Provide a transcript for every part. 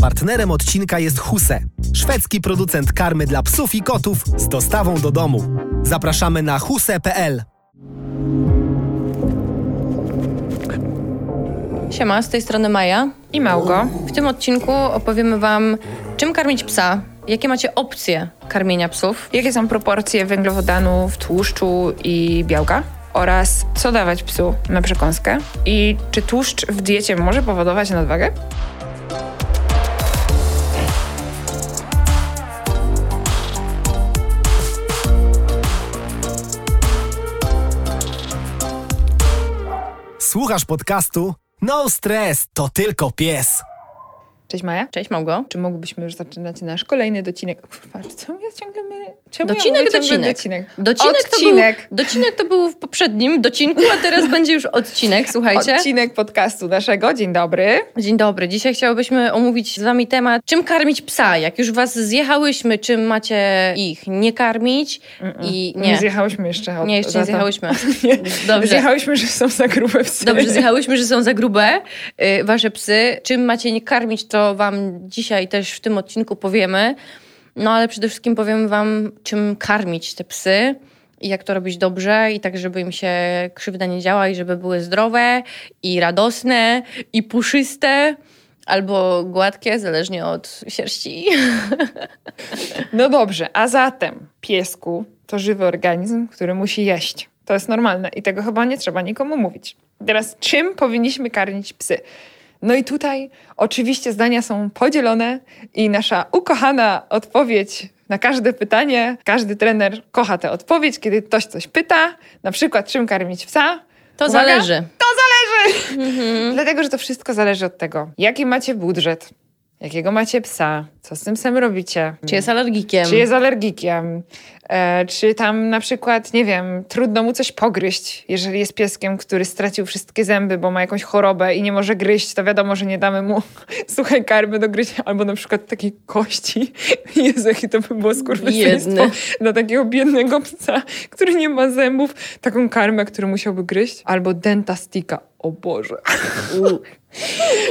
Partnerem odcinka jest Huse, szwedzki producent karmy dla psów i kotów z dostawą do domu. Zapraszamy na huse.pl. Siema, z tej strony Maja. I Małgo. W tym odcinku opowiemy Wam, czym karmić psa, jakie macie opcje karmienia psów, Jakie są proporcje węglowodanów, tłuszczu i białka? Oraz co dawać psu na przekąskę? I czy tłuszcz w diecie może powodować nadwagę? Słuchasz podcastu? No stres, to tylko pies. Cześć Maja. Cześć Małgo. Czy mógłbyśmy już zaczynać nasz kolejny docinek? Kurwa, czemu ja ciągle mylę? Czemu Docinek, ja docinek. docinek? Docinek to, był, Odcinek. docinek to był w poprzednim docinku, a teraz będzie już odcinek, słuchajcie. Odcinek podcastu naszego. Dzień dobry. Dzień dobry. Dzisiaj chciałybyśmy omówić z Wami temat, czym karmić psa. Jak już Was zjechałyśmy, czym macie ich nie karmić i Nie, nie. zjechałyśmy jeszcze. Od, Nie, jeszcze nie zjechałyśmy. Nie. Dobrze. Zjechałyśmy, że są za grube psy. Dobrze, zjechałyśmy, że są za grube y, wasze psy. Czym macie nie karmić, to wam dzisiaj też w tym odcinku powiemy. No ale przede wszystkim powiemy wam, czym karmić te psy i jak to robić dobrze i tak, żeby im się krzywda nie działa i żeby były zdrowe i radosne i puszyste albo gładkie, zależnie od sierści. No dobrze, a zatem piesku to żywy organizm, który musi jeść. To jest normalne i tego chyba nie trzeba nikomu mówić. Teraz, czym powinniśmy karmić psy? No i tutaj oczywiście zdania są podzielone i nasza ukochana odpowiedź na każde pytanie, każdy trener kocha tę odpowiedź, kiedy ktoś coś pyta, na przykład czym karmić psa. To Uwaga, zależy. To zależy! Dlatego, że to wszystko zależy od tego, jaki macie budżet, jakiego macie psa, co z tym psem robicie. Czy jest alergikiem? Czy jest alergikiem? E, czy tam na przykład, nie wiem, trudno mu coś pogryźć, jeżeli jest pieskiem, który stracił wszystkie zęby, bo ma jakąś chorobę i nie może gryźć, to wiadomo, że nie damy mu suchej karmy do gryźcia, albo na przykład takiej kości. Jezu, jakie to by było skurwysyństwo dla takiego biednego psa, który nie ma zębów, taką karmę, którą musiałby gryźć. Albo dentastika. O Boże.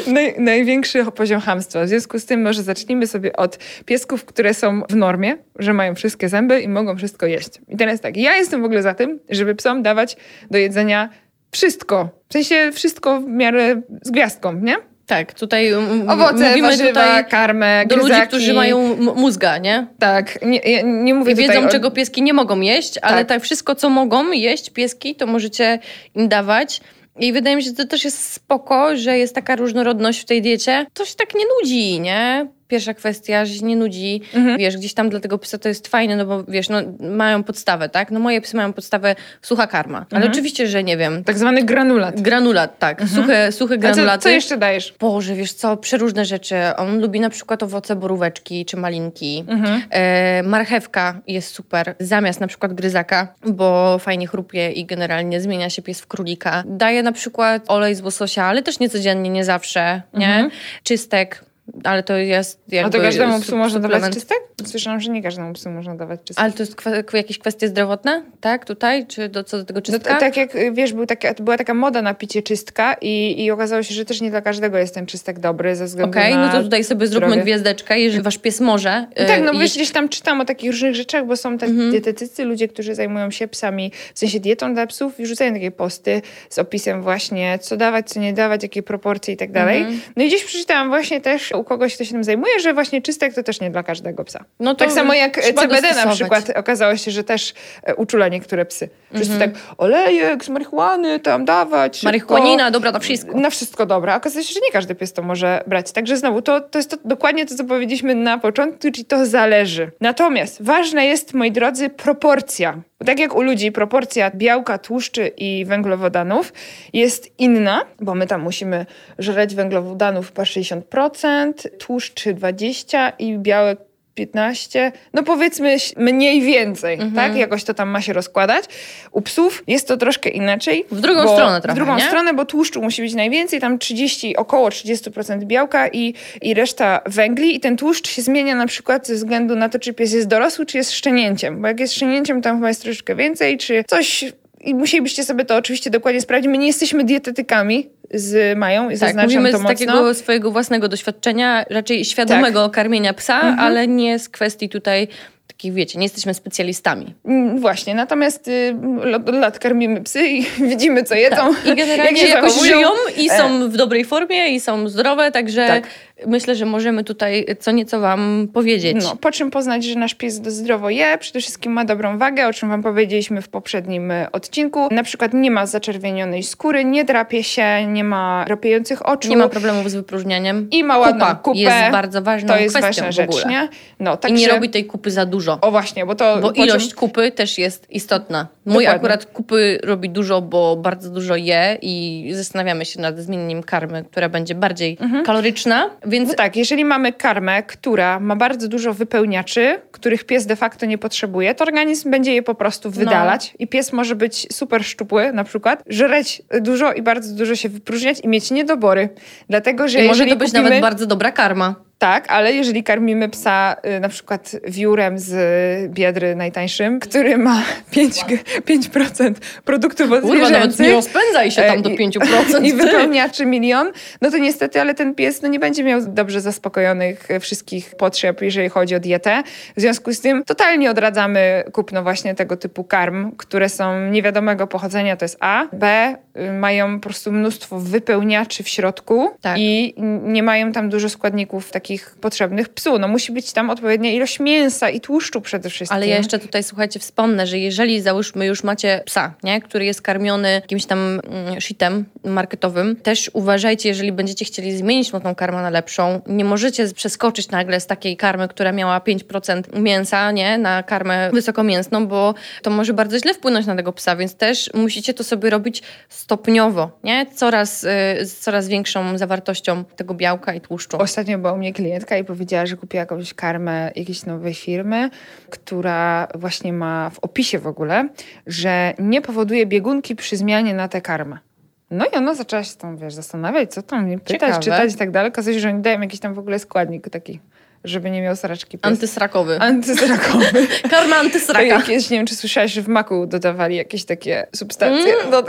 Naj, największy poziom hamstwa. W związku z tym może zacznijmy sobie od piesków, które są w normie, że mają wszystkie zęby i mogą wszystko jeść. I teraz tak, ja jestem w ogóle za tym, żeby psom dawać do jedzenia wszystko. W sensie wszystko w miarę z gwiazdką, nie? Tak, tutaj Owoce, mówimy warzywa, tutaj karmę, do ludzi, którzy mają mózga, nie? Tak, nie, ja nie mówię I wiedzą, o... czego pieski nie mogą jeść, ale Tak. tak wszystko, co mogą jeść pieski, to możecie im dawać. I wydaje mi się, że to też jest spoko, że jest taka różnorodność w tej diecie. To się tak nie nudzi, nie? Pierwsza kwestia, że się nie nudzi. Mhm. Wiesz, gdzieś tam dla tego psa to jest fajne, no bo wiesz, no mają podstawę, tak? No moje psy mają podstawę sucha karma. Ale Mhm. oczywiście, że nie wiem. Tak zwany granulat. Granulat, tak. Suche, suche Mhm. A co, granulaty. co jeszcze dajesz? Boże, wiesz co, przeróżne rzeczy. On lubi na przykład owoce boróweczki czy malinki. Mhm. E, marchewka jest super, zamiast na przykład gryzaka, bo fajnie chrupie i generalnie zmienia się pies w królika. Daje na przykład olej z łososia, ale też nie codziennie, nie zawsze, nie? Mhm. Czystek, ale to jest jakby... A to każdemu su- psu można dawać czystek? Słyszałam, że nie każdemu psu można dawać czystek. Ale to jest kwa- jakieś kwestie zdrowotne, tak? Tutaj? Czy do, co do tego No, czystka? t- tak jak wiesz, był taka, była taka moda na picie czystka i, i okazało się, że też nie dla każdego jest ten czystek dobry ze względu Okej, na... no to tutaj sobie zróbmy zdrowie. gwiazdeczkę, jeżeli wasz pies może. No e, tak, no bo wiesz, gdzieś tam czytam o takich różnych rzeczach, bo są też Mhm. dietetycy, ludzie, którzy zajmują się psami, w sensie dietą dla psów i rzucają takie posty z opisem właśnie, co dawać, co nie dawać, jakie proporcje i tak dalej. Mhm. No i gdzieś przeczytałam właśnie też u kogoś, kto się tym zajmuje, że właśnie czystek to też nie dla każdego psa. No tak samo jak CBD na dostosować. przykład okazało się, że też e, uczula niektóre psy. Wszyscy Mhm. tak, olejek z marihuany tam dawać. Marihuanina, dobra na wszystko. Na wszystko dobra. Okazuje się, że nie każdy pies to może brać. Także znowu, to, to jest to, dokładnie to, co powiedzieliśmy na początku, czyli to zależy. Natomiast ważna jest, moi drodzy, proporcja. Bo tak jak u ludzi proporcja białka, tłuszczy i węglowodanów jest inna, bo my tam musimy żreć węglowodanów chyba 60%, tłuszczy 20% i białek 15, no powiedzmy mniej więcej, Mhm. tak? Jakoś to tam ma się rozkładać. U psów jest to troszkę inaczej. W drugą bo- stronę trochę, W drugą nie? stronę, bo tłuszczu musi być najwięcej, tam 30, około 30% białka i, i reszta węgli i ten tłuszcz się zmienia na przykład ze względu na to, czy pies jest dorosły, czy jest szczenięciem, bo jak jest szczenięciem, tam chyba jest troszeczkę więcej, czy coś... I musielibyście sobie to oczywiście dokładnie sprawdzić. My nie jesteśmy dietetykami, z Mają Tak, mówimy z mocno. takiego swojego własnego doświadczenia, raczej świadomego karmienia psa, Mhm. ale nie z kwestii tutaj takich, wiecie, nie jesteśmy specjalistami. Mm, Właśnie, natomiast y, od lat karmimy psy i widzimy, co jedzą. Tak. I generalnie jak się jakoś zachowują. żyją i E, są w dobrej formie i są zdrowe, także Tak. Myślę, że możemy tutaj co nieco wam powiedzieć. No, po czym poznać, że nasz pies zdrowo je, przede wszystkim ma dobrą wagę, o czym wam powiedzieliśmy w poprzednim e, odcinku. Na przykład nie ma zaczerwienionej skóry, nie drapie się, nie ma rapiejących oczu Nie ma problemów z wypróżnianiem. i ma ładną Kupa kupę. jest bardzo ważną to jest ważna rzecz, nie? No, I także... nie robi tej kupy za dużo. O właśnie, bo to... Bo po czym- ilość kupy też jest istotna. Mój Dokładnie. akurat kupy robi dużo, bo bardzo dużo je i zastanawiamy się nad zmienieniem karmy, która będzie bardziej kaloryczna, więc No tak, jeżeli mamy karmę, która ma bardzo dużo wypełniaczy, których pies de facto nie potrzebuje, to organizm będzie je po prostu wydalać i pies może być super szczupły na przykład, żreć dużo i bardzo dużo się wypróżniać i mieć niedobory. Dlatego, że i może to być kupimy... nawet bardzo dobra karma. Tak, ale jeżeli karmimy psa y, na przykład wiórem z y, biedry najtańszym, który ma 5, 5% produktów odzwierzęcych, nie rozpędzaj się tam E, do i- 5%. i ty. wypełniaczy milion, no to niestety, ale ten pies no, nie będzie miał dobrze zaspokojonych e, wszystkich potrzeb, jeżeli chodzi o dietę. W związku z tym totalnie odradzamy kupno właśnie tego typu karm, które są niewiadomego pochodzenia, to jest A. B. y, Mają po prostu mnóstwo wypełniaczy w środku Tak. i nie mają tam dużo składników takich potrzebnych psu. No musi być tam odpowiednia ilość mięsa i tłuszczu przede wszystkim. Ale ja jeszcze tutaj, słuchajcie, wspomnę, że jeżeli załóżmy już macie psa, nie, który jest karmiony jakimś tam mm, shitem marketowym, też uważajcie, jeżeli będziecie chcieli zmienić tą karmę na lepszą, nie możecie przeskoczyć nagle z takiej karmy, która miała 5% mięsa, nie, na karmę wysokomięsną, bo to może bardzo źle wpłynąć na tego psa, więc też musicie to sobie robić stopniowo, nie, coraz, y, z coraz większą zawartością tego białka i tłuszczu. Ostatnio była u mnie klientka i powiedziała, że kupiła jakąś karmę jakiejś nowej firmy, która właśnie ma w opisie w ogóle, że nie powoduje biegunki przy zmianie na tę karmę. No i ona zaczęła się tam, wiesz, zastanawiać, co tam, nie pytać, Ciekawe. czytać i tak dalej. Okazuje się, że oni dają jakiś tam w ogóle składnik taki, żeby nie miał sraczki pies. Antysrakowy. Antysrakowy. Karma Tak antysraka. jak kiedyś, nie wiem, czy słyszałaś, że w maku dodawali jakieś takie substancje. Mm.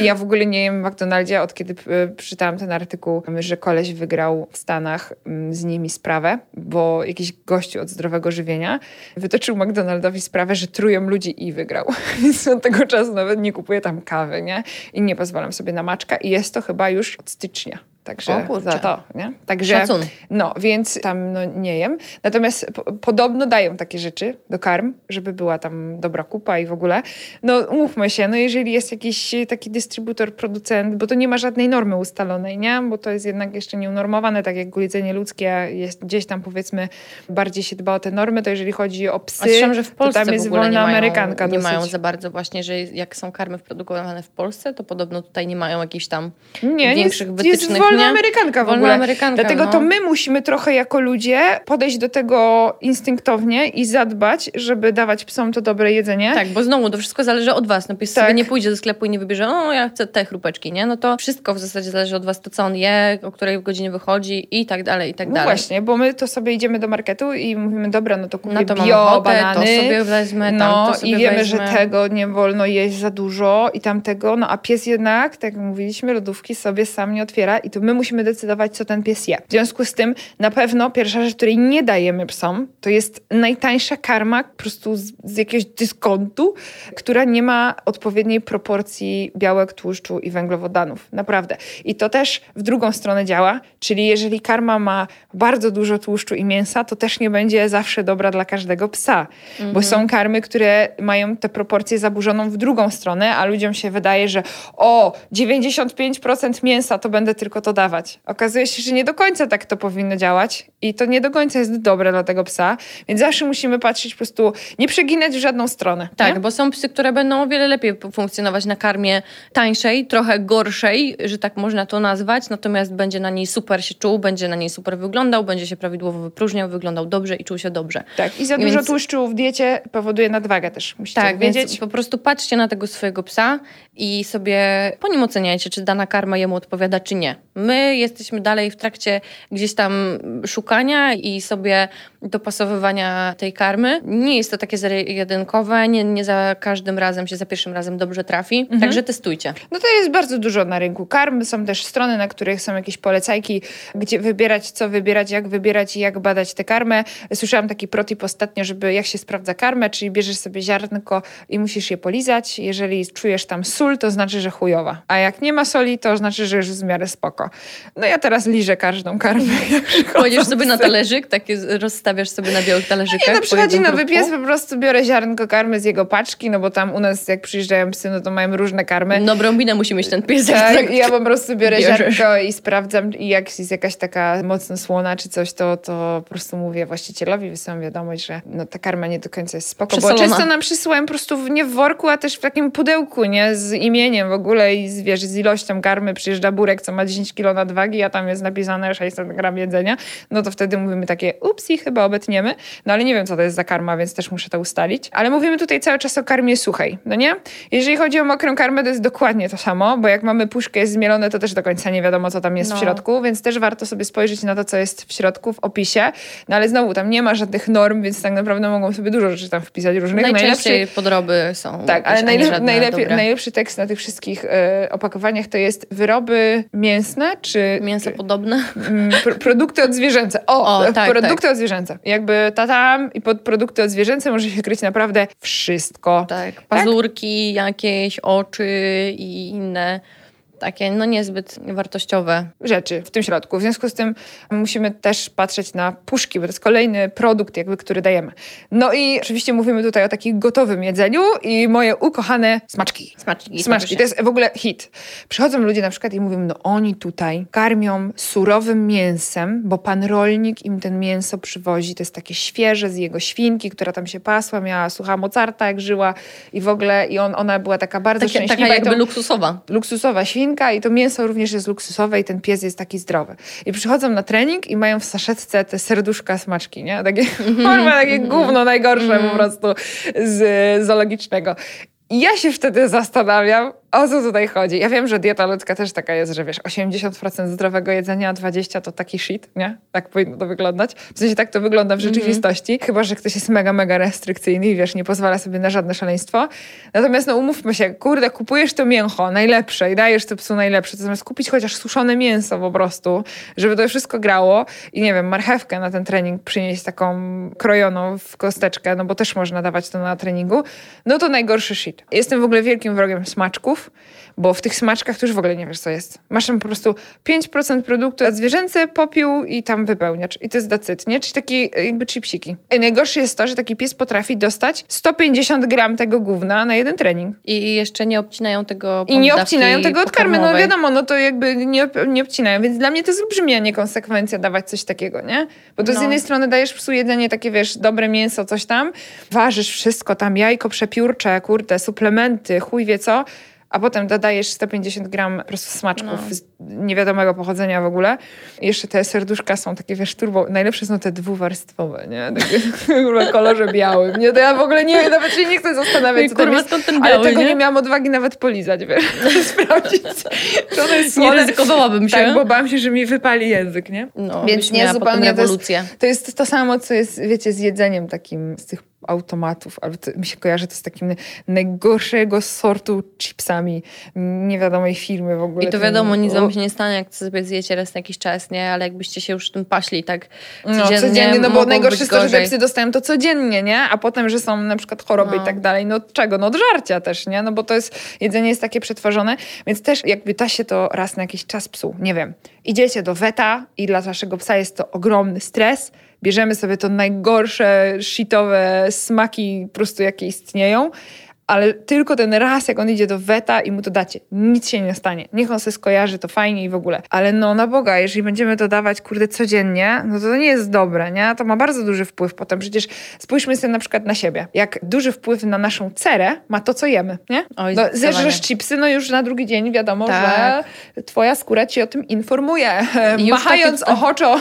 Ja w ogóle nie jem w McDonaldzie, od kiedy y, przeczytałam ten artykuł, że koleś wygrał w Stanach mm, z nimi sprawę, bo jakiś gościu od zdrowego żywienia wytoczył McDonaldowi sprawę, że trują ludzi i wygrał. Więc od tego czasu nawet nie kupuję tam kawy, nie? I nie pozwalam sobie na maczka i jest to chyba już od stycznia. Także za to, nie? Także, Szacun. no, więc tam no, nie jem. Natomiast po, podobno dają takie rzeczy do karm, żeby była tam dobra kupa i w ogóle. No, umówmy się, no jeżeli jest jakiś taki dystrybutor, producent, bo to nie ma żadnej normy ustalonej, nie? Bo to jest jednak jeszcze nieunormowane, tak jak jedzenie ludzkie jest gdzieś tam powiedzmy bardziej się dba o te normy, to jeżeli chodzi o psy, słyszałam, że w Polsce to tam jest wolna nie mają, amerykanka nie dosyć. mają za bardzo właśnie, że jak są karmy produkowane w Polsce, to podobno tutaj nie mają jakichś tam nie, większych jest, jest wytycznych, wolna nie? amerykanka w Wolna ogóle. amerykanka, Dlatego no. to my musimy trochę jako ludzie podejść do tego instynktownie i zadbać, żeby dawać psom to dobre jedzenie. Tak, bo znowu to wszystko zależy od was. No pies Tak. sobie nie pójdzie do sklepu i nie wybierze, o ja chcę te chrupeczki, nie? No to wszystko w zasadzie zależy od was, to co on je, o której godzinie wychodzi i tak dalej, i tak No dalej. właśnie, bo my to sobie idziemy do marketu i mówimy, dobra, no to kupię No to bio, ochotę, banany. to sobie wezmę, no tam to sobie i wiemy, weźmie. że tego nie wolno jeść za dużo i tamtego, no a pies jednak, tak jak mówiliśmy, lodówki sobie sam nie otwiera i to my musimy decydować, co ten pies je. W związku z tym na pewno pierwsza rzecz, której nie dajemy psom, to jest najtańsza karma po prostu z, z jakiegoś dyskontu, która nie ma odpowiedniej proporcji białek, tłuszczu i węglowodanów. Naprawdę. I to też w drugą stronę działa, czyli jeżeli karma ma bardzo dużo tłuszczu i mięsa, to też nie będzie zawsze dobra dla każdego psa. Bo są karmy, które mają tę proporcję zaburzoną w drugą stronę, a ludziom się wydaje, że o, 95% mięsa to będę tylko to dawać. Okazuje się, że nie do końca tak to powinno działać i to nie do końca jest dobre dla tego psa, więc zawsze musimy patrzeć po prostu, nie przeginać w żadną stronę. Tak, nie? bo są psy, które będą o wiele lepiej funkcjonować na karmie tańszej, trochę gorszej, że tak można to nazwać, natomiast będzie na niej super się czuł, będzie na niej super wyglądał, będzie się prawidłowo wypróżniał, wyglądał dobrze i czuł się dobrze. Tak, i za Więc- dużo tłuszczu w diecie powoduje nadwagę też, musicie Tak, wiedzieć. więc po prostu patrzcie na tego swojego psa i sobie po nim oceniajcie, czy dana karma jemu odpowiada, czy nie. My jesteśmy dalej w trakcie gdzieś tam szukania i sobie dopasowywania tej karmy. Nie jest to takie zero-jedynkowe, nie, nie za każdym razem się za pierwszym razem dobrze trafi, Mhm. także testujcie. No to jest bardzo dużo na rynku karm. Są też strony, na których są jakieś polecajki, gdzie wybierać, co wybierać, jak wybierać i jak badać tę karmę. Słyszałam taki protip ostatnio, żeby jak się sprawdza karmę, czyli bierzesz sobie ziarnko i musisz je polizać. Jeżeli czujesz tam sól, to znaczy, że chujowa. A jak nie ma soli, to znaczy, że już w miarę spoko. No ja teraz liżę każdą karmę. Kładziesz sobie na talerzyk, takie rozstawiasz sobie na białych talerzykach. Nie, no przychodzi nowy pies, po prostu biorę ziarnko karmy z jego paczki, no bo tam u nas jak przyjeżdżają psy, no to mają różne karmy. No brąbinę musi mieć ten pies. Tak, tak ja po prostu biorę bierzesz. ziarnko i sprawdzam i jak jest jakaś taka mocno słona czy coś, to, to po prostu mówię właścicielowi, wysyłam wiadomość, że no, ta karma nie do końca jest spoko, bo często nam przysyłają po prostu w, nie w worku, a też w takim pudełku, nie? Z imieniem w ogóle i z, wiesz, z ilością karmy przyjeżdża burek, co ma 10 kilo nadwagi, a tam jest napisane 600 gram jedzenia, no to wtedy mówimy takie upsi, chyba obetniemy, no ale nie wiem, co to jest za karma, więc też muszę to ustalić. Ale mówimy tutaj cały czas o karmie suchej, no nie? Jeżeli chodzi o mokrą karmę, to jest dokładnie to samo, bo jak mamy puszkę jest zmielone, to też do końca nie wiadomo, co tam jest w No. środku, więc też warto sobie spojrzeć na to, co jest w środku, w opisie. No ale znowu, tam nie ma żadnych norm, więc tak naprawdę mogą sobie dużo rzeczy tam wpisać różnych. Najczęściej podroby są. Tak, ale najlep- najlepiej, dobre. najlepszy tekst na tych wszystkich e, opakowaniach to jest wyroby mięsne, czy Mięso podobne. mm, pro, produkty odzwierzęce. O, O, tak, produkty tak. odzwierzęce. Jakby tatam i pod produkty odzwierzęce może się kryć naprawdę wszystko. Tak, pazurki jakieś, oczy i inne takie, no niezbyt wartościowe. rzeczy w tym środku. W związku z tym musimy też patrzeć na puszki, bo to jest kolejny produkt, jakby, który dajemy. No i oczywiście mówimy tutaj o takim gotowym jedzeniu i moje ukochane smaczki. Smaczki. Smaczki, to jest w ogóle hit. Przychodzą ludzie na przykład i mówią, no oni tutaj karmią surowym mięsem, bo pan rolnik im ten mięso przywozi, to jest takie świeże z jego świnki, która tam się pasła, miała sucha mocarta jak żyła i w ogóle, i on, ona była taka bardzo Takie, szczęśliwa. taka jakby to- luksusowa. luksusowa świnka i to mięso również jest luksusowe i ten pies jest taki zdrowy. I przychodzą na trening i mają w saszetce te serduszka smaczki, nie? Takie, on ma takie gówno najgorsze po prostu z zoologicznego. I ja się wtedy zastanawiam, o co tutaj chodzi. Ja wiem, że dieta ludzka też taka jest, że wiesz, 80% zdrowego jedzenia, a 20% to taki shit, nie? Tak powinno to wyglądać. W sensie tak to wygląda w rzeczywistości. Chyba, że ktoś jest mega, mega restrykcyjny i wiesz, nie pozwala sobie na żadne szaleństwo. Natomiast no umówmy się, kurde, kupujesz to mięcho najlepsze i dajesz to psu najlepsze, to zamiast kupić chociaż suszone mięso po prostu, żeby to wszystko grało i nie wiem, marchewkę na ten trening przynieść taką krojoną w kosteczkę, no bo też można dawać to na treningu, no to najgorszy shit. Jestem w ogóle wielkim wrogiem smaczków, bo w tych smaczkach to już w ogóle nie wiesz, co jest. Masz tam po prostu 5% produktu zwierzęce, popiół i tam wypełniacz. I to jest dacyt, nie? Czyli takie e, jakby chipsiki. I najgorsze jest to, że taki pies potrafi dostać 150 gram tego gówna na jeden trening. I jeszcze nie obcinają tego I nie obcinają tego od karmy. No wiadomo, no to jakby nie, nie obcinają. Więc dla mnie to jest olbrzymia niekonsekwencja dawać coś takiego, nie? Bo to z No. jednej strony dajesz psu jedzenie takie, wiesz, dobre mięso, coś tam, ważysz wszystko tam, jajko przepiórcze, kurde, suplementy, chuj wie co, a potem dodajesz 150 gram po prostu smaczków No. niewiadomego pochodzenia w ogóle. I jeszcze te serduszka są takie, wiesz, turbo, najlepsze są te dwuwarstwowe, nie? Takie w kolorze białym. Nie, to ja w ogóle nie wiem, nawet się nie chcę zastanawiać, co tam kurwa, jest. skąd ten Ale biały, tego nie? nie? miałam odwagi nawet polizać, wiesz, sprawdzić, czy ono jest Nie słone. ryzykowałabym się. Tak, bo bałam się, że mi wypali język, nie? No, Więc nie, zupełnie to jest-. To jest to samo, co jest, wiecie, z jedzeniem takim z tych automatów, albo to, mi się kojarzy to z takim najgorszego sortu chipsami niewiadomej firmy w ogóle. I to wiadomo, nic wam się nie stanie, jak sobie zjecie raz na jakiś czas, nie? Ale jakbyście się już tym paśli tak No, codziennie, codziennie, no bo najgorsze jest to, że te psy dostają to codziennie, nie? A potem, że są na przykład choroby No. i tak dalej. No od czego? No od żarcia też, nie? No bo to jest, jedzenie jest takie przetworzone, więc też jakby da się to raz na jakiś czas psu, nie wiem. Idziecie do weta i dla waszego psa jest to ogromny stres, bierzemy sobie to najgorsze, shitowe smaki po prostu, jakie istnieją, ale tylko ten raz, jak on idzie do weta i mu to dacie, nic się nie stanie. Niech on sobie skojarzy, to fajnie i w ogóle. Ale no na Boga, jeżeli będziemy to dawać, kurde, codziennie, no to to nie jest dobre, nie? To ma bardzo duży wpływ potem. Przecież spójrzmy sobie na przykład na siebie. Jak duży wpływ na naszą cerę ma to, co jemy, nie? Oj, no, zeżresz chipsy, no już na drugi dzień wiadomo, Tak. że twoja skóra ci o tym informuje. I już Machając takie- ochoczo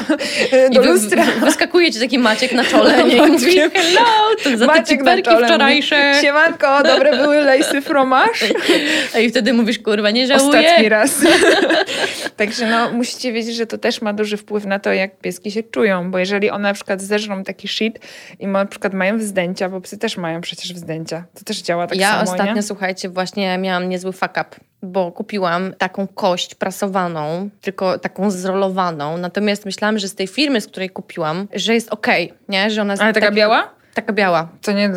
I do wy- lustra. Wyskakuje ci taki Maciek na czole nie? i mówi Maciek. hello, to za te Maciek na ciperki czole wczorajsze. Siemanko, dobre były lejsy fromaż. I wtedy mówisz, kurwa, nie żałuję. Ostatni raz. Także no, musicie wiedzieć, że to też ma duży wpływ na to, jak pieski się czują, bo jeżeli one na przykład zeżrą taki shit i na przykład mają wzdęcia, bo psy też mają przecież wzdęcia, to też działa tak ja samo, ostatnio, nie? słuchajcie, właśnie miałam niezły fuck up, bo kupiłam taką kość prasowaną, tylko taką zrolowaną, natomiast myślałam, że z tej firmy, z której kupiłam, że jest okej, nie? Że ona jest Ale taka taki- biała? Taka biała. To nie,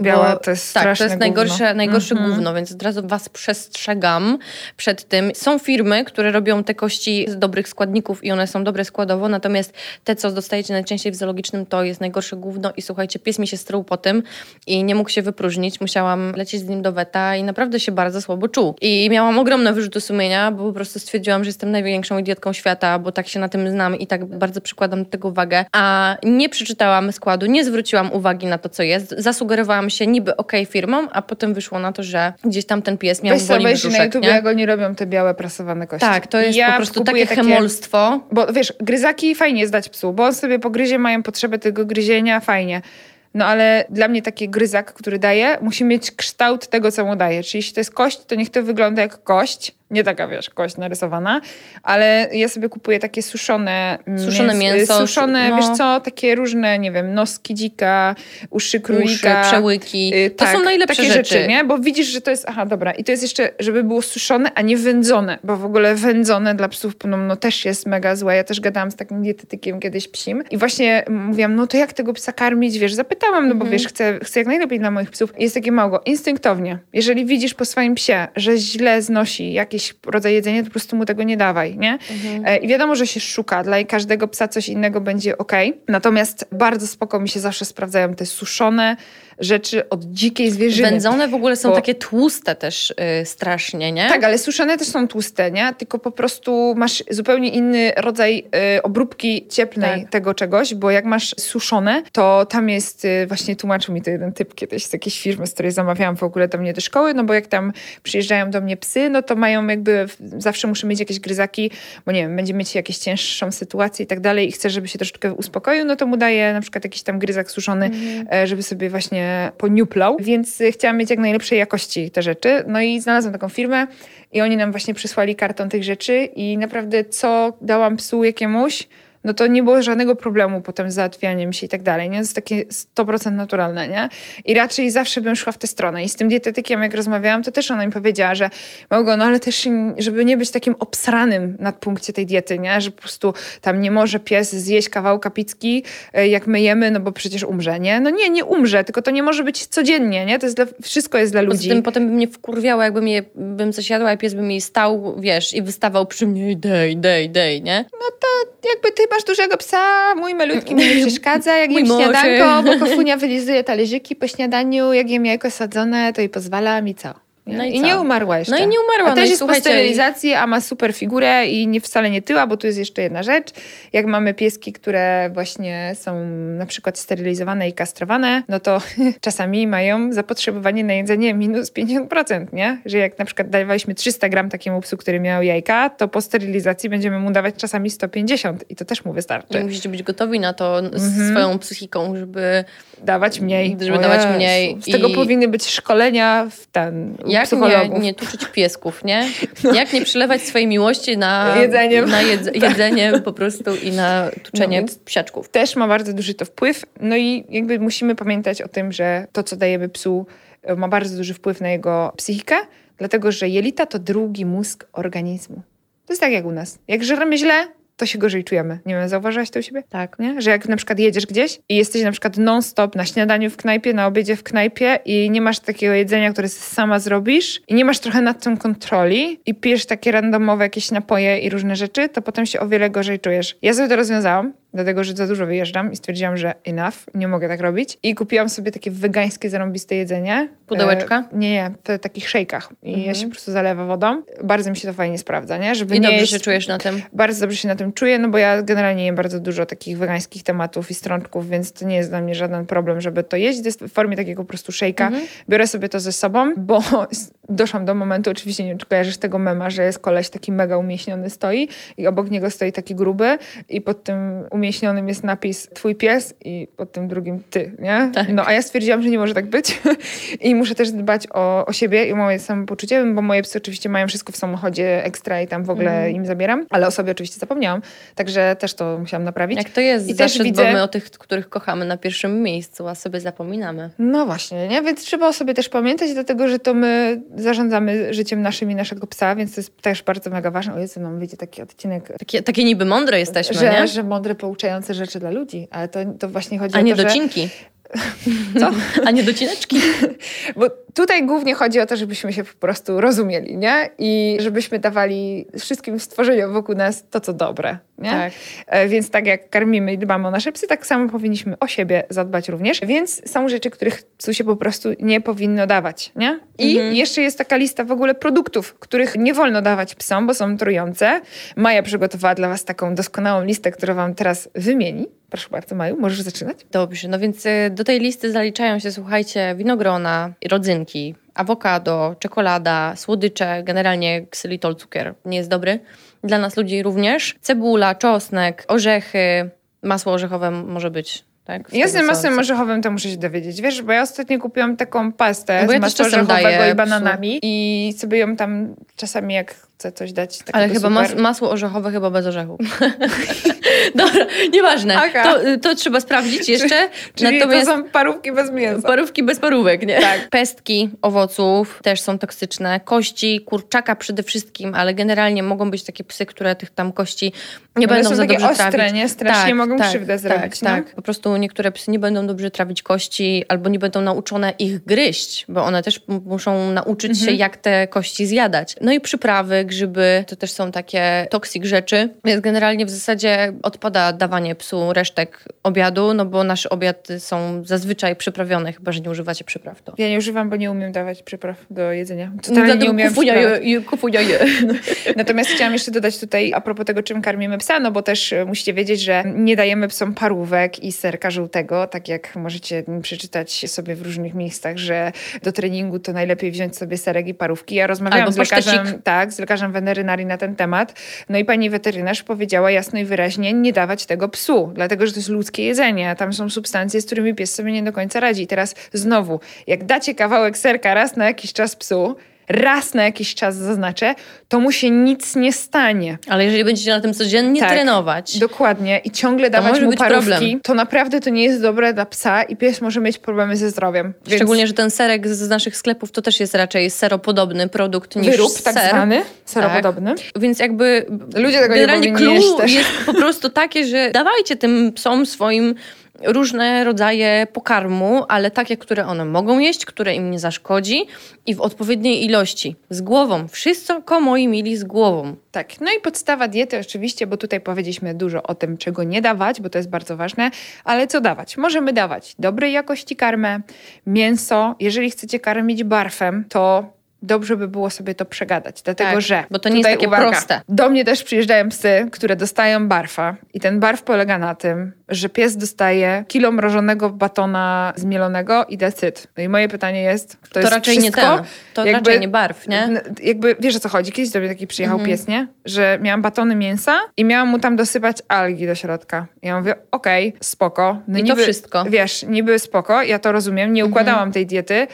biała Bo- to jest Tak, to jest najgorsze, gówno. najgorsze Mhm. gówno, więc od razu was przestrzegam przed tym. Są firmy, które robią te kości z dobrych składników i one są dobre składowo, natomiast te, co dostajecie najczęściej w zoologicznym, to jest najgorsze gówno i słuchajcie, pies mi się struł po tym i nie mógł się wypróżnić. Musiałam lecieć z nim do weta i naprawdę się bardzo słabo czuł. I miałam ogromne wyrzuty sumienia, bo po prostu stwierdziłam, że jestem największą idiotką świata, bo tak się na tym znam i tak bardzo przykładam do tego uwagę. A nie przeczytałam składu, nie zwróciłam uwagi na to, co jest. Zasugerowałam się niby okej firmą, a potem wyszło na to, że gdzieś tam ten pies miał Weź boli obejrzyj na YouTube, nie? jak oni robią te białe prasowane kości. Tak, to jest Ja po prostu kupuję takie hemolstwo. Bo wiesz, gryzaki fajnie jest dać psu, bo on sobie pogryzie, mają potrzebę tego gryzienia, fajnie. No ale dla mnie taki gryzak, który daje, musi mieć kształt tego, co mu daje. Czyli jeśli to jest kość, to niech to wygląda jak kość. Nie taka, wiesz, kość narysowana, ale ja sobie kupuję takie suszone Suszone mięso, Suszone, no. wiesz co, takie różne, nie wiem, noski dzika, uszy królika. Uszy, przełyki. Y, To są najlepsze takie rzeczy. nie? Bo widzisz, że to jest, aha, dobra. I to jest jeszcze, żeby było suszone, a nie wędzone, bo w ogóle wędzone dla psów no, no też jest mega złe. Ja też gadałam z takim dietetykiem kiedyś psim i właśnie mówiłam, no to jak tego psa karmić, wiesz, zapytałam, no bo Mhm. wiesz, chcę, chcę jak najlepiej dla moich psów. I jest takie mało, instynktownie. Jeżeli widzisz po swoim psie, że źle znosi jakiś rodzaj jedzenia, to po prostu mu tego nie dawaj, nie? Mhm. E, I wiadomo, że się szuka, dla każdego psa coś innego będzie ok. Natomiast bardzo spoko mi się zawsze sprawdzają te suszone rzeczy od dzikiej zwierzyny. Wędzone w ogóle są Bo- takie tłuste też y, strasznie, nie? Tak, ale suszone też są tłuste, nie? Tylko po prostu masz zupełnie inny rodzaj y, obróbki cieplnej Tak. tego czegoś, bo jak masz suszone, to tam jest, y, właśnie tłumaczył mi to jeden typ kiedyś z jakiejś firmy, z której zamawiałam w ogóle do mnie do szkoły, no bo jak tam przyjeżdżają do mnie psy, no to mają jakby, zawsze muszę mieć jakieś gryzaki, bo nie wiem, będzie mieć jakąś cięższą sytuację i tak dalej i chcę, żeby się troszeczkę uspokoił, no to mu daję na przykład jakiś tam gryzak suszony, e, żeby sobie właśnie poniuplał, więc chciałam mieć jak najlepszej jakości te rzeczy, no i znalazłam taką firmę i oni nam właśnie przysłali karton tych rzeczy i naprawdę co dałam psu jakiemuś, no to nie było żadnego problemu potem z załatwianiem się i tak dalej, nie? To jest takie 100% naturalne, nie? I raczej zawsze bym szła w tę stronę. I z tym dietetykiem, jak rozmawiałam, to też ona mi powiedziała, że mogą, no ale też, żeby nie być takim obsranym na punkcie tej diety, nie? Że po prostu tam nie może pies zjeść kawałka pizzki, e, jak my jemy, no bo przecież umrze, nie? No nie, nie umrze, tylko to nie może być codziennie, nie? To jest dla, wszystko jest dla Poza ludzi. tym potem by mnie wkurwiała, jakbym je, bym coś jadła, a pies by mi stał, wiesz, i wystawał przy mnie dej, dej, dej, nie? jakby ty masz dużego psa, mój malutki mi nie przeszkadza, jak jem śniadanko, bo kofunia wylizuje talerzyki po śniadaniu, jak jem jajko sadzone, to jej pozwala mi co? No i I nie umarła jeszcze. No i nie umarła, A no też i jest po sterylizacji, a ma super figurę i nie, wcale nie tyła, bo tu jest jeszcze jedna rzecz. Jak mamy pieski, które właśnie są na przykład sterylizowane i kastrowane, no to czasami mają zapotrzebowanie na jedzenie minus 50%, nie? Że jak na przykład dawaliśmy 300 gram takiemu psu, który miał jajka, to po sterylizacji będziemy mu dawać czasami 150 i to też mu wystarczy. I musicie być gotowi na to z Mhm. swoją psychiką, żeby Dawać mniej. Żeby O dawać Jezu. mniej Z tego i- powinny być szkolenia w ten, jak nie, psychologów. nie tuczyć piesków, nie? Jak nie przelewać swojej miłości na Jedzeniem. na jedz, jedzenie po prostu i na tuczenie No psiaczków. Też ma bardzo duży to wpływ. No i jakby musimy pamiętać o tym, że to, co dajemy psu, e, ma bardzo duży wpływ na jego psychikę, dlatego że jelita to drugi mózg organizmu. To jest tak jak u nas. Jak żremy źle, to się gorzej czujemy. Nie wiem, zauważyłaś to u siebie? Tak. Nie? Że jak na przykład jedziesz gdzieś i jesteś na przykład non-stop na śniadaniu w knajpie, na obiedzie w knajpie i nie masz takiego jedzenia, które sama zrobisz i nie masz trochę nad tym kontroli i pijesz takie randomowe jakieś napoje i różne rzeczy, to potem się o wiele gorzej czujesz. Ja sobie to rozwiązałam, dlatego że za dużo wyjeżdżam i stwierdziłam, że enough, nie mogę tak robić. I kupiłam sobie takie wegańskie, zarąbiste jedzenie. Pudełeczka? E, nie, nie, w takich szejkach. I ja się po prostu zalewa wodą. Bardzo mi się to fajnie sprawdza, nie? Żeby I nie dobrze jeść się czujesz na tym. bardzo dobrze się na tym czuję, no bo ja generalnie jem bardzo dużo takich wegańskich tematów i strączków, więc to nie jest dla mnie żaden problem, żeby to jeść. To jest w formie takiego po prostu szejka. Mhm. Biorę sobie to ze sobą, bo doszłam do momentu, oczywiście nie wiem, czy kojarzysz tego mema, że jest koleś taki mega umieśniony stoi i obok niego stoi taki gruby i pod tym umieśnionym jest napis twój pies i pod tym drugim ty, nie? Tak. No a ja stwierdziłam, że nie może tak być i muszę też dbać o, o siebie i o moje samopoczucie, bo moje psy oczywiście mają wszystko w samochodzie ekstra i tam w ogóle Mhm. im zabieram, ale o sobie oczywiście zapomniałam, także też to musiałam naprawić. Jak to jest I też widzę- bo my o tych, których kochamy na pierwszym miejscu, a sobie zapominamy. No właśnie, nie? Więc trzeba o sobie też pamiętać, dlatego że to my zarządzamy życiem naszym i naszego psa, więc to jest też bardzo mega ważne. O Jezu, nam wyjdzie taki odcinek, Takie, takie niby mądre jesteśmy, że, nie? że mądre, pouczające rzeczy dla ludzi, ale to, to właśnie chodzi A o nie to, że... docinki. Co? A nie docineczki. Bo tutaj głównie chodzi o to, żebyśmy się po prostu rozumieli, nie? I żebyśmy dawali wszystkim stworzeniom wokół nas to, co dobre, nie? Tak. E, Więc tak jak karmimy i dbamy o nasze psy, tak samo powinniśmy o siebie zadbać również. Więc są rzeczy, których psu się po prostu nie powinno dawać, nie? I Mhm. jeszcze jest taka lista w ogóle produktów, których nie wolno dawać psom, bo są trujące. Maja przygotowała dla was taką doskonałą listę, którą wam teraz wymieni. Proszę bardzo, Maju, możesz zaczynać? Dobrze, no więc y, do tej listy zaliczają się, słuchajcie, winogrona, rodzynki, awokado, czekolada, słodycze, generalnie ksylitol, cukier nie jest dobry. Dla nas ludzi również. Cebula, czosnek, orzechy, masło orzechowe może być. Tak, Ja z tym masłem orzechowym to muszę się dowiedzieć. Wiesz, bo ja ostatnio kupiłam taką pastę bo z ja masła orzechowego i bananami i sobie ją tam czasami jak chcę coś dać takiego Ale chyba mas, super. masło orzechowe chyba bez orzechu. Dobra, nieważne. To, to trzeba sprawdzić jeszcze. Czyli Natomiast to są parówki bez mięsa. Parówki bez parówek, nie? Tak. Pestki owoców też są toksyczne. Kości, kurczaka przede wszystkim, ale generalnie mogą być takie psy, które tych tam kości nie One będą są za takie dobrze ostre, trawić. nie? Strasznie mogą krzywdę zrobić, Tak, no. tak. Po prostu niektóre psy nie będą dobrze trawić kości albo nie będą nauczone ich gryźć, bo one też muszą nauczyć Mhm. się, jak te kości zjadać. No i przyprawy, grzyby, to też są takie toksik rzeczy, więc generalnie w zasadzie odpada dawanie psu resztek obiadu, no bo nasze obiady są zazwyczaj przyprawione, chyba że nie używacie przypraw. To. Ja nie używam, bo nie umiem dawać przypraw do jedzenia. No, Totalnie nie umiem przyprawiać. je, je. Natomiast chciałam jeszcze dodać tutaj a propos tego, czym karmimy psa, no bo też e, musicie wiedzieć, że nie dajemy psom parówek i serka żółtego, tak jak możecie przeczytać sobie w różnych miejscach, że do treningu to najlepiej wziąć sobie serek i parówki. Ja rozmawiałam Albo z lekarzem, tak, z lekarzem weterynarii na ten temat, no i pani weterynarz powiedziała jasno i wyraźnie, nie dawać tego psu, dlatego, że to jest ludzkie jedzenie, a tam są substancje, z którymi pies sobie nie do końca radzi. I teraz znowu, jak dacie kawałek serka raz na jakiś czas psu, raz na jakiś czas zaznaczę, to mu się nic nie stanie. Ale jeżeli będziecie na tym codziennie Tak. trenować, Dokładnie. I ciągle dawać mu parówki, problem. to naprawdę to nie jest dobre dla psa i pies może mieć problemy ze zdrowiem. Więc szczególnie, że ten serek z naszych sklepów to też jest raczej seropodobny produkt niż wyrób ser. tak zwany, seropodobny. Więc jakby Ludzie tego nie generalnie jeść clue jest po prostu takie, że dawajcie tym psom swoim różne rodzaje pokarmu, ale takie, które one mogą jeść, które im nie zaszkodzi i w odpowiedniej ilości. Z głową. Wszystko moi mili z głową. Tak. No i podstawa diety oczywiście, bo tutaj powiedzieliśmy dużo o tym, czego nie dawać, bo to jest bardzo ważne, ale co dawać? Możemy dawać dobrej jakości karmę, mięso. Jeżeli chcecie karmić barfem, to dobrze by było sobie to przegadać, dlatego Tak, że bo to nie jest takie uwaga, proste. Do mnie też przyjeżdżają psy, które dostają barfa i ten barw polega na tym, że pies dostaje kilo mrożonego batona zmielonego i decyd. No i moje pytanie jest, to, To, jest raczej wszystko? nie ten. To Jakby- raczej nie barw, nie? Jakby, wiesz o co chodzi? Kiedyś do mnie taki przyjechał Mhm. pies, nie? Że miałam batony mięsa i miałam mu tam dosypać algi do środka. Ja mówię, okej, spoko. No I to wszystko. Mhm. Wiesz, niby spoko, ja to rozumiem, nie układałam tej diety,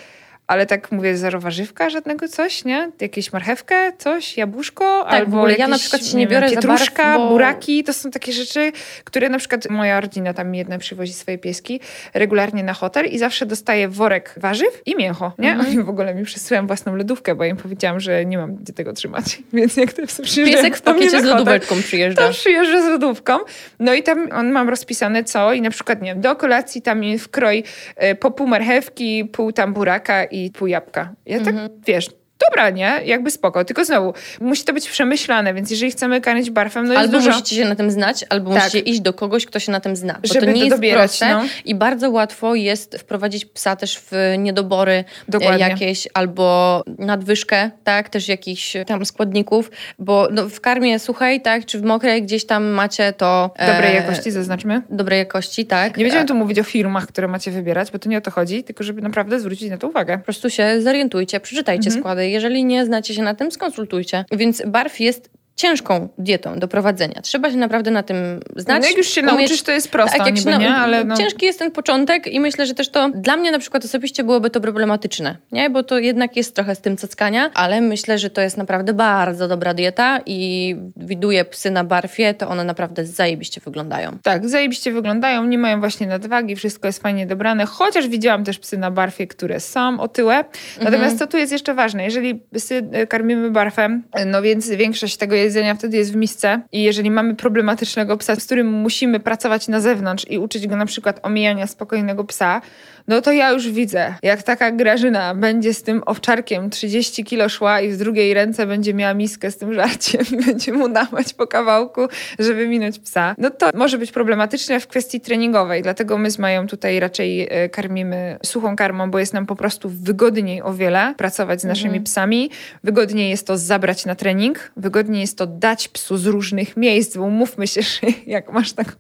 ale tak mówię, zero warzywka, żadnego coś, nie? Jakieś marchewkę, coś, jabłuszko, Tak, albo ogóle ja jakieś, na przykład się nie wiem, biorę za pietruszka, barw, bo- buraki, to są takie rzeczy, które na przykład moja rodzina tam jedna przywozi swoje pieski regularnie na hotel i zawsze dostaje worek warzyw i mięcho, nie? Oni w ogóle mi przysłałem własną lodówkę, bo im powiedziałam, że nie mam gdzie tego trzymać, więc jak te psy przyjeżdżają Piesek w pakiecie z lodóweczką przyjeżdża. to przyjeżdża z lodówką. No i tam on mam rozpisane co i na przykład, nie wiem, do kolacji tam mi wkroi e, po pół marchewki, pół tam buraka i pół jabłka. Ja tak, Mhm. wiesz, dobra, nie? Jakby spoko. Tylko znowu, musi to być przemyślane, więc jeżeli chcemy karmić barfem, no jest Albo dużo... musicie się na tym znać, albo Tak. musicie iść do kogoś, kto się na tym zna. Bo Żeby to nie to jest dobierać, proste no. i bardzo łatwo jest wprowadzić psa też w niedobory Dokładnie. e, jakieś albo nadwyżkę, tak, też jakichś tam składników, bo no, w karmie suchej, tak, czy w mokrej gdzieś tam macie to... e, Dobrej jakości, zaznaczmy. Dobrej jakości, tak. Nie będziemy E, tu mówić o firmach, które macie wybierać, bo to nie o to chodzi, tylko żeby naprawdę zwrócić na to uwagę. Po prostu się zorientujcie, przeczytajcie Mhm. składy jeżeli nie znacie się na tym, skonsultujcie. Więc barw jest ciężką dietą do prowadzenia. Trzeba się naprawdę na tym znać. No jak już się umieć- nauczysz, to jest prosto, tak, jak niby, nie? Ale no... Ciężki jest ten początek i myślę, że też to dla mnie na przykład osobiście byłoby to problematyczne, nie? Bo to jednak jest trochę z tym cackania, ale myślę, że to jest naprawdę bardzo dobra dieta i widuję psy na barfie, to one naprawdę zajebiście wyglądają. Tak, zajebiście wyglądają, nie mają właśnie nadwagi, wszystko jest fajnie dobrane, chociaż widziałam też psy na barfie, które są otyłe. Natomiast co tu jest jeszcze ważne, jeżeli psy karmimy barfem, no więc większość tego jedzenia wtedy jest w misce i jeżeli mamy problematycznego psa, z którym musimy pracować na zewnątrz i uczyć go na przykład omijania spokojnego psa, no to ja już widzę, jak taka Grażyna będzie z tym owczarkiem 30 kilo szła i w drugiej ręce będzie miała miskę z tym żarciem i będzie mu dawać po kawałku, żeby minąć psa. No to może być problematyczne w kwestii treningowej, dlatego my z Mają tutaj raczej e, karmimy suchą karmą, bo jest nam po prostu wygodniej o wiele pracować z naszymi psami. Wygodniej jest to zabrać na trening, wygodniej jest to dać psu z różnych miejsc, bo umówmy się, że jak masz tak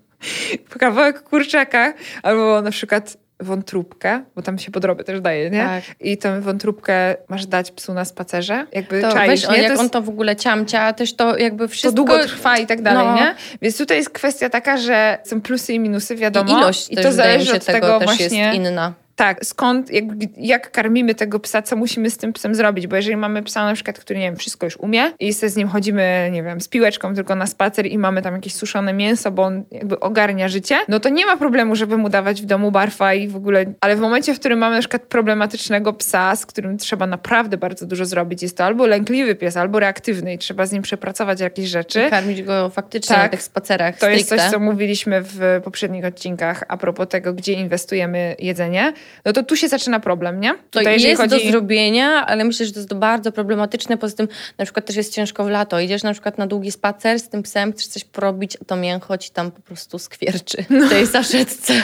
kawałek kurczaka albo na przykład wątróbkę, bo tam się podroby też daje, nie? Tak. I tę wątróbkę masz dać psu na spacerze. Jakby To czaisz, weź, on, nie? jak to on jest, to w ogóle ciamcia, też to jakby wszystko... to długo trwa i tak dalej, No. nie? Więc tutaj jest kwestia taka, że są plusy i minusy, wiadomo. I ilość I to zależy się od tego, tego właśnie... jest inna. Tak, skąd, jak, jak karmimy tego psa, co musimy z tym psem zrobić, bo jeżeli mamy psa na przykład, który, nie wiem, wszystko już umie i se z nim chodzimy, nie wiem, z piłeczką tylko na spacer i mamy tam jakieś suszone mięso, bo on jakby ogarnia życie, no to nie ma problemu, żeby mu dawać w domu barfa i w ogóle, ale w momencie, w którym mamy na przykład problematycznego psa, z którym trzeba naprawdę bardzo dużo zrobić, jest to albo lękliwy pies, albo reaktywny i trzeba z nim przepracować jakieś rzeczy, Karmić go faktycznie Tak. na tych spacerach to jest stricte. coś, co mówiliśmy w poprzednich odcinkach a propos tego, gdzie inwestujemy jedzenie. No to tu się zaczyna problem, nie? To Tutaj, jest chodzi- do zrobienia, ale myślę, że to jest bardzo problematyczne. Poza tym na przykład też jest ciężko w lato. Idziesz na przykład na długi spacer z tym psem, chcesz coś porobić, a to mięcho ci tam po prostu skwierczy No. w tej saszetce.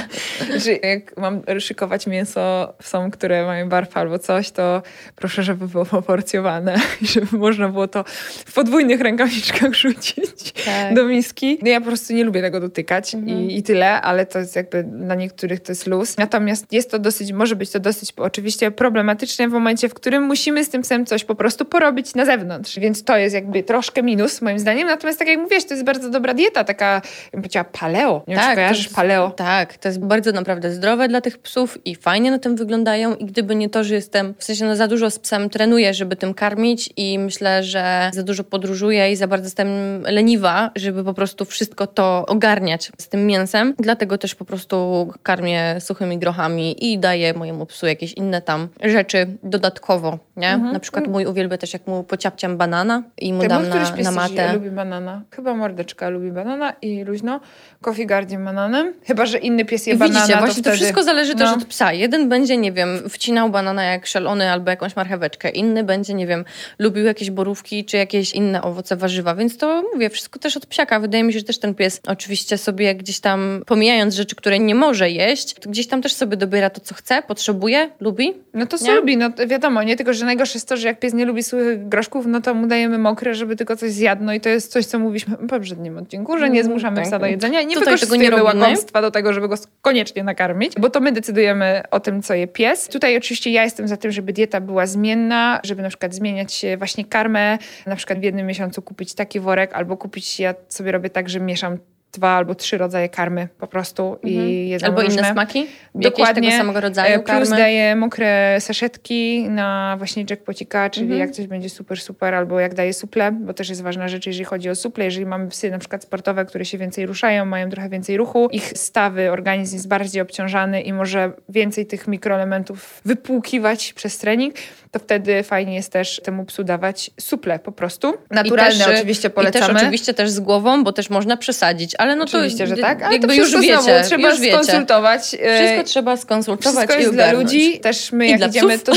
jak mam szykować mięso psom, które mają barw albo coś, to proszę, żeby było poporcjowane i żeby można było to w podwójnych rękawiczkach rzucić Tak. do miski. No ja po prostu nie lubię tego dotykać Mhm. i, i tyle, ale to jest jakby dla niektórych to jest luz. Natomiast jest to dosyć, może być to dosyć oczywiście problematyczne w momencie, w którym musimy z tym psem coś po prostu porobić na zewnątrz. Więc to jest jakby troszkę minus moim zdaniem. Natomiast tak jak mówisz, to jest bardzo dobra dieta, taka, bym powiedziała paleo. Nie wiem, to kojarzysz jest- paleo. Tak, to jest bardzo naprawdę zdrowe dla tych psów i fajnie na tym wyglądają. I gdyby nie to, że jestem, w sensie no za dużo z psem trenuję, żeby tym karmić i myślę, że za dużo podróżuję i za bardzo jestem leniwa, żeby po prostu wszystko to ogarniać z tym mięsem. Dlatego też po prostu karmię suchymi grochami i daję mojemu psu jakieś inne tam rzeczy dodatkowo, nie? Mhm. Na przykład mój uwielbia też, jak mu pociapciam banana i mu Ty, dam na, na też matę. lubi banana. Chyba mordeczka lubi banana i luźno. Coffee Guardian bananem. Chyba, że inny pies je I banana, Widzicie, to właśnie to, wtedy... wszystko zależy też No. od psa. Jeden będzie, nie wiem, wcinał banana jak szalony albo jakąś marcheweczkę. Inny będzie, nie wiem, lubił jakieś borówki czy jakieś inne owoce, warzywa. Więc to mówię, wszystko też od psiaka. Wydaje mi się, że też ten pies oczywiście sobie gdzieś tam, pomijając rzeczy, które nie może jeść, to gdzieś tam też sobie dobiera to, co chce, potrzebuje, lubi. No to co Nie? lubi, no wiadomo, nie? Tylko, że najgorsze jest to, że jak pies nie lubi suchych groszków, no to mu dajemy mokre, żeby tylko coś zjadł. No i to jest coś, co mówiliśmy w poprzednim odcinku, że nie Mm, zmuszamy tak. psa do jedzenia nie Tutaj tego nie łakomstwa do tego, żeby go koniecznie nakarmić, bo to my decydujemy o tym, co je pies. Tutaj oczywiście ja jestem za tym, żeby dieta była zmienna, żeby na przykład zmieniać właśnie karmę, na przykład w jednym miesiącu kupić taki worek, albo kupić, ja sobie robię tak, że mieszam dwa albo trzy rodzaje karmy po prostu i jedzą Albo różne. inne smaki. Dokładnie. Jakieś tego samego rodzaju E, Plus karmy. daje mokre saszetki na właśnie jackpocika, czyli Mhm. jak coś będzie super, super, albo jak daje suple, bo też jest ważna rzecz, jeżeli chodzi o suple. Jeżeli mamy psy na przykład sportowe, które się więcej ruszają, mają trochę więcej ruchu, ich stawy, organizm jest bardziej obciążany i może więcej tych mikroelementów wypłukiwać przez trening, to wtedy fajnie jest też temu psu dawać suple po prostu. Naturalne I też, oczywiście I polecamy. też oczywiście też z głową, bo też można przesadzić, ale no Oczywiście, to że tak, ale jakby to już wiecie, znowu trzeba już wiecie. skonsultować. e, Wszystko trzeba skonsultować Wszystko i jest dla ogarnąć. ludzi, też my I jak dla idziemy, psów. to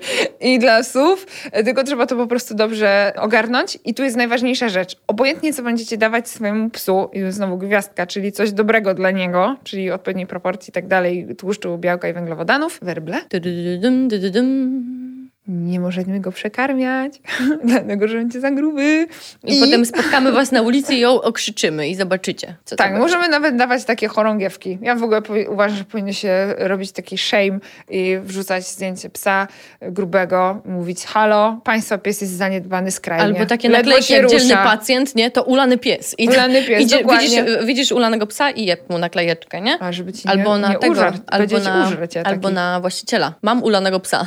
i dla psów, tylko trzeba to po prostu dobrze ogarnąć. I tu jest najważniejsza rzecz. Obojętnie co będziecie dawać swojemu psu, i znowu gwiazdka, czyli coś dobrego dla niego, czyli odpowiedniej proporcji i tak dalej, tłuszczu, białka i węglowodanów, werble. Dydydym. Nie możemy go przekarmiać, dlatego że będzie za gruby. I, I, potem spotkamy was na ulicy i ją okrzyczymy i zobaczycie. Co tak, możemy nawet dawać takie chorągiewki. Ja w ogóle uważam, że powinno się robić taki shame i wrzucać zdjęcie psa grubego, mówić halo, państwa pies jest zaniedbany skrajnie. Albo takie naklejki jak dzielny pacjent, nie? To ulany pies. I ulany pies, idzie, widzisz, widzisz ulanego psa i jeb mu naklejeczkę, nie? A, żeby ci albo nie, na nie tego, użar, albo, na, albo na właściciela. Mam ulanego psa.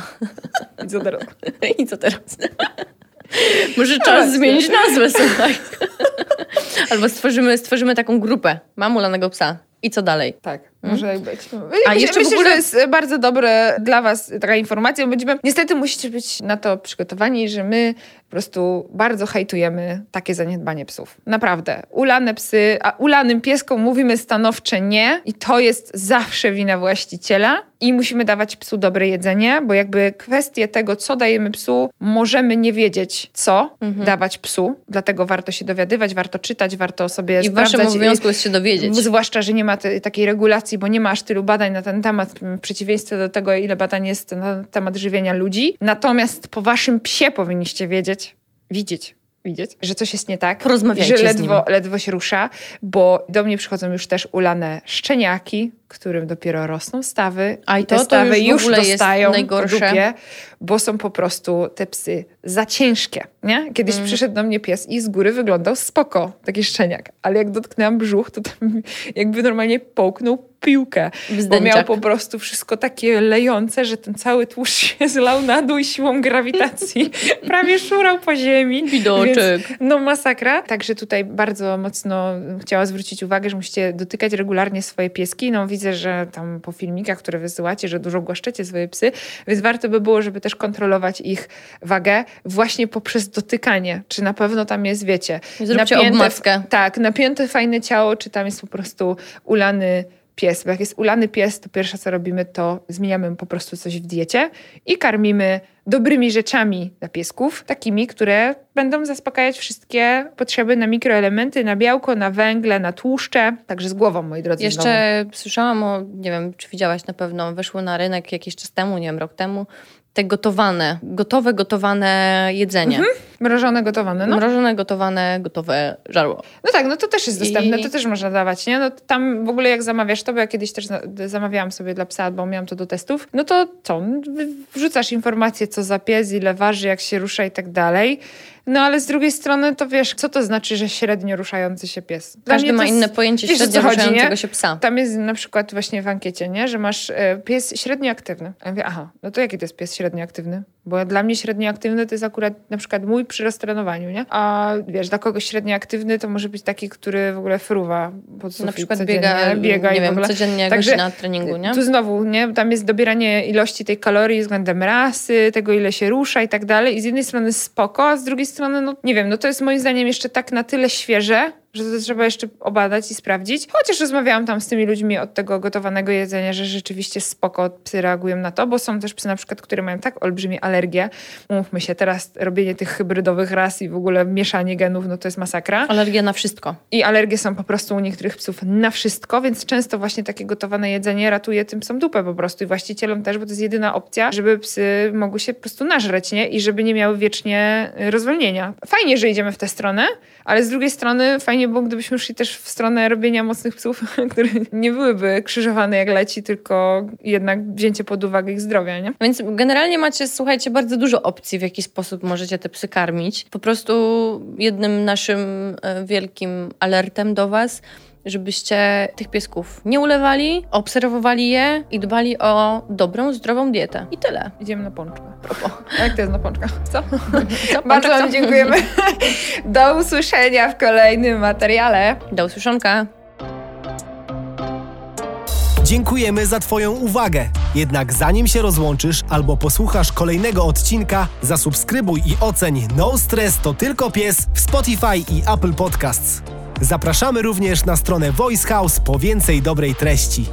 I co I co teraz? Może czas zmienić nazwę, słuchaj. Albo stworzymy, stworzymy taką grupę. Mam ulanego psa. I co dalej? Tak? Może tak być. A myślę, jeszcze w ogóle... że jest bardzo dobre dla was taka informacja. Będziemy, niestety musicie być na to przygotowani, że my po prostu bardzo hejtujemy takie zaniedbanie psów. Naprawdę. Ulane psy, a ulanym pieskom mówimy stanowcze nie i to jest zawsze wina właściciela i musimy dawać psu dobre jedzenie, bo jakby kwestie tego, co dajemy psu, możemy nie wiedzieć, co mhm. dawać psu, dlatego warto się dowiadywać, warto czytać, warto sobie I sprawdzać. I waszym obowiązku jest się dowiedzieć. Zwłaszcza, że nie ma takiej regulacji, bo nie ma aż tylu badań na ten temat, w przeciwieństwie do tego, ile badań jest na temat żywienia ludzi. Natomiast po waszym psie powinniście wiedzieć, widzieć, widzieć, że coś jest nie tak. Porozmawiajcie że ledwo, ledwo się rusza, bo do mnie przychodzą już też ulane szczeniaki, którym dopiero rosną stawy. A i te to, stawy już, już dostają najgorsze. dupie, bo są po prostu te psy za ciężkie. Nie? Kiedyś mm. przyszedł do mnie pies i z góry wyglądał spoko, taki szczeniak. Ale jak dotknęłam brzuch, to tam jakby normalnie połknął piłkę. Bo miał po prostu wszystko takie lejące, że ten cały tłuszcz się zlał na dół siłą grawitacji. Prawie szurał po ziemi. Widoczek. Więc, no masakra. Także tutaj bardzo mocno chciała zwrócić uwagę, że musicie dotykać regularnie swoje pieski. No widzę, że tam po filmikach, które wysyłacie, że dużo głaszczecie swoje psy, więc warto by było, żeby też kontrolować ich wagę właśnie poprzez dotykanie. Czy na pewno tam jest, wiecie... Zróbcie napięte, obmaskę. Tak, napięte fajne ciało, czy tam jest po prostu ulany pies, bo jak jest ulany pies, to pierwsze co robimy, to zmieniamy po prostu coś w diecie i karmimy dobrymi rzeczami dla piesków, takimi, które będą zaspokajać wszystkie potrzeby na mikroelementy, na białko, na węgle, na tłuszcze. Także z głową, moi drodzy. Jeszcze znowu. słyszałam o, nie wiem, czy widziałaś na pewno, weszło na rynek jakiś czas temu, nie wiem, rok temu, te gotowane, gotowe, gotowane jedzenie. Mhm. Mrożone, gotowane, no. Mrożone, gotowane, gotowe żarło. No tak, no to też jest dostępne, I... to też można dawać, nie? No tam w ogóle jak zamawiasz to, bo ja kiedyś też zamawiałam sobie dla psa, bo miałam to do testów, no to co? Wrzucasz informacje, co za pies, ile waży, jak się rusza i tak dalej. No ale z drugiej strony to wiesz, co to znaczy, że średnio ruszający się pies? Dla Każdy ma inne pojęcie wiesz, średnio chodzi, ruszającego nie? się psa. Tam jest na przykład właśnie w ankiecie, nie? że masz e, pies średnio aktywny. Ja mówię, aha, no to jaki to jest pies średnio aktywny? Bo dla mnie średnio aktywny to jest akurat na przykład mój przy roztrenowaniu, nie? A wiesz, dla kogoś średnio aktywny to może być taki, który w ogóle fruwa pod sufit Na przykład biega, biega nie wiem, codziennie Także na treningu, nie? Tu znowu, nie? Tam jest dobieranie ilości tej kalorii względem rasy, tego ile się rusza i tak dalej. I z jednej strony spoko, a z drugiej strony, no nie wiem, no to jest moim zdaniem jeszcze tak na tyle świeże, że to trzeba jeszcze obadać i sprawdzić. Chociaż rozmawiałam tam z tymi ludźmi od tego gotowanego jedzenia, że rzeczywiście spoko psy reagują na to, bo są też psy na przykład, które mają tak olbrzymie alergie. Mówmy się, teraz robienie tych hybrydowych ras i w ogóle mieszanie genów, no to jest masakra. Alergia na wszystko. I alergie są po prostu u niektórych psów na wszystko, więc często właśnie takie gotowane jedzenie ratuje tym psom dupę po prostu i właścicielom też, bo to jest jedyna opcja, żeby psy mogły się po prostu nażreć, nie? I żeby nie miały wiecznie rozwolnienia. Fajnie, że idziemy w tę stronę, ale z drugiej strony fajnie było, gdybyśmy szli też w stronę robienia mocnych psów, które nie byłyby krzyżowane jak leci, tylko jednak wzięcie pod uwagę ich zdrowia, nie? Więc generalnie macie, słuchajcie, bardzo dużo opcji, w jaki sposób możecie te psy karmić. Po prostu jednym naszym e, wielkim alertem do was żebyście tych piesków nie ulewali, obserwowali je i dbali o dobrą, zdrową dietę. I tyle. Idziemy na pączkę. A jak to jest na pączka? Co? co? Bardzo Wam dziękujemy. Do usłyszenia w kolejnym materiale. Do usłyszonka. Dziękujemy za Twoją uwagę. Jednak zanim się rozłączysz albo posłuchasz kolejnego odcinka, zasubskrybuj i oceń No Stress to tylko pies w Spotify i Apple Podcasts. Zapraszamy również na stronę Voice House po więcej dobrej treści.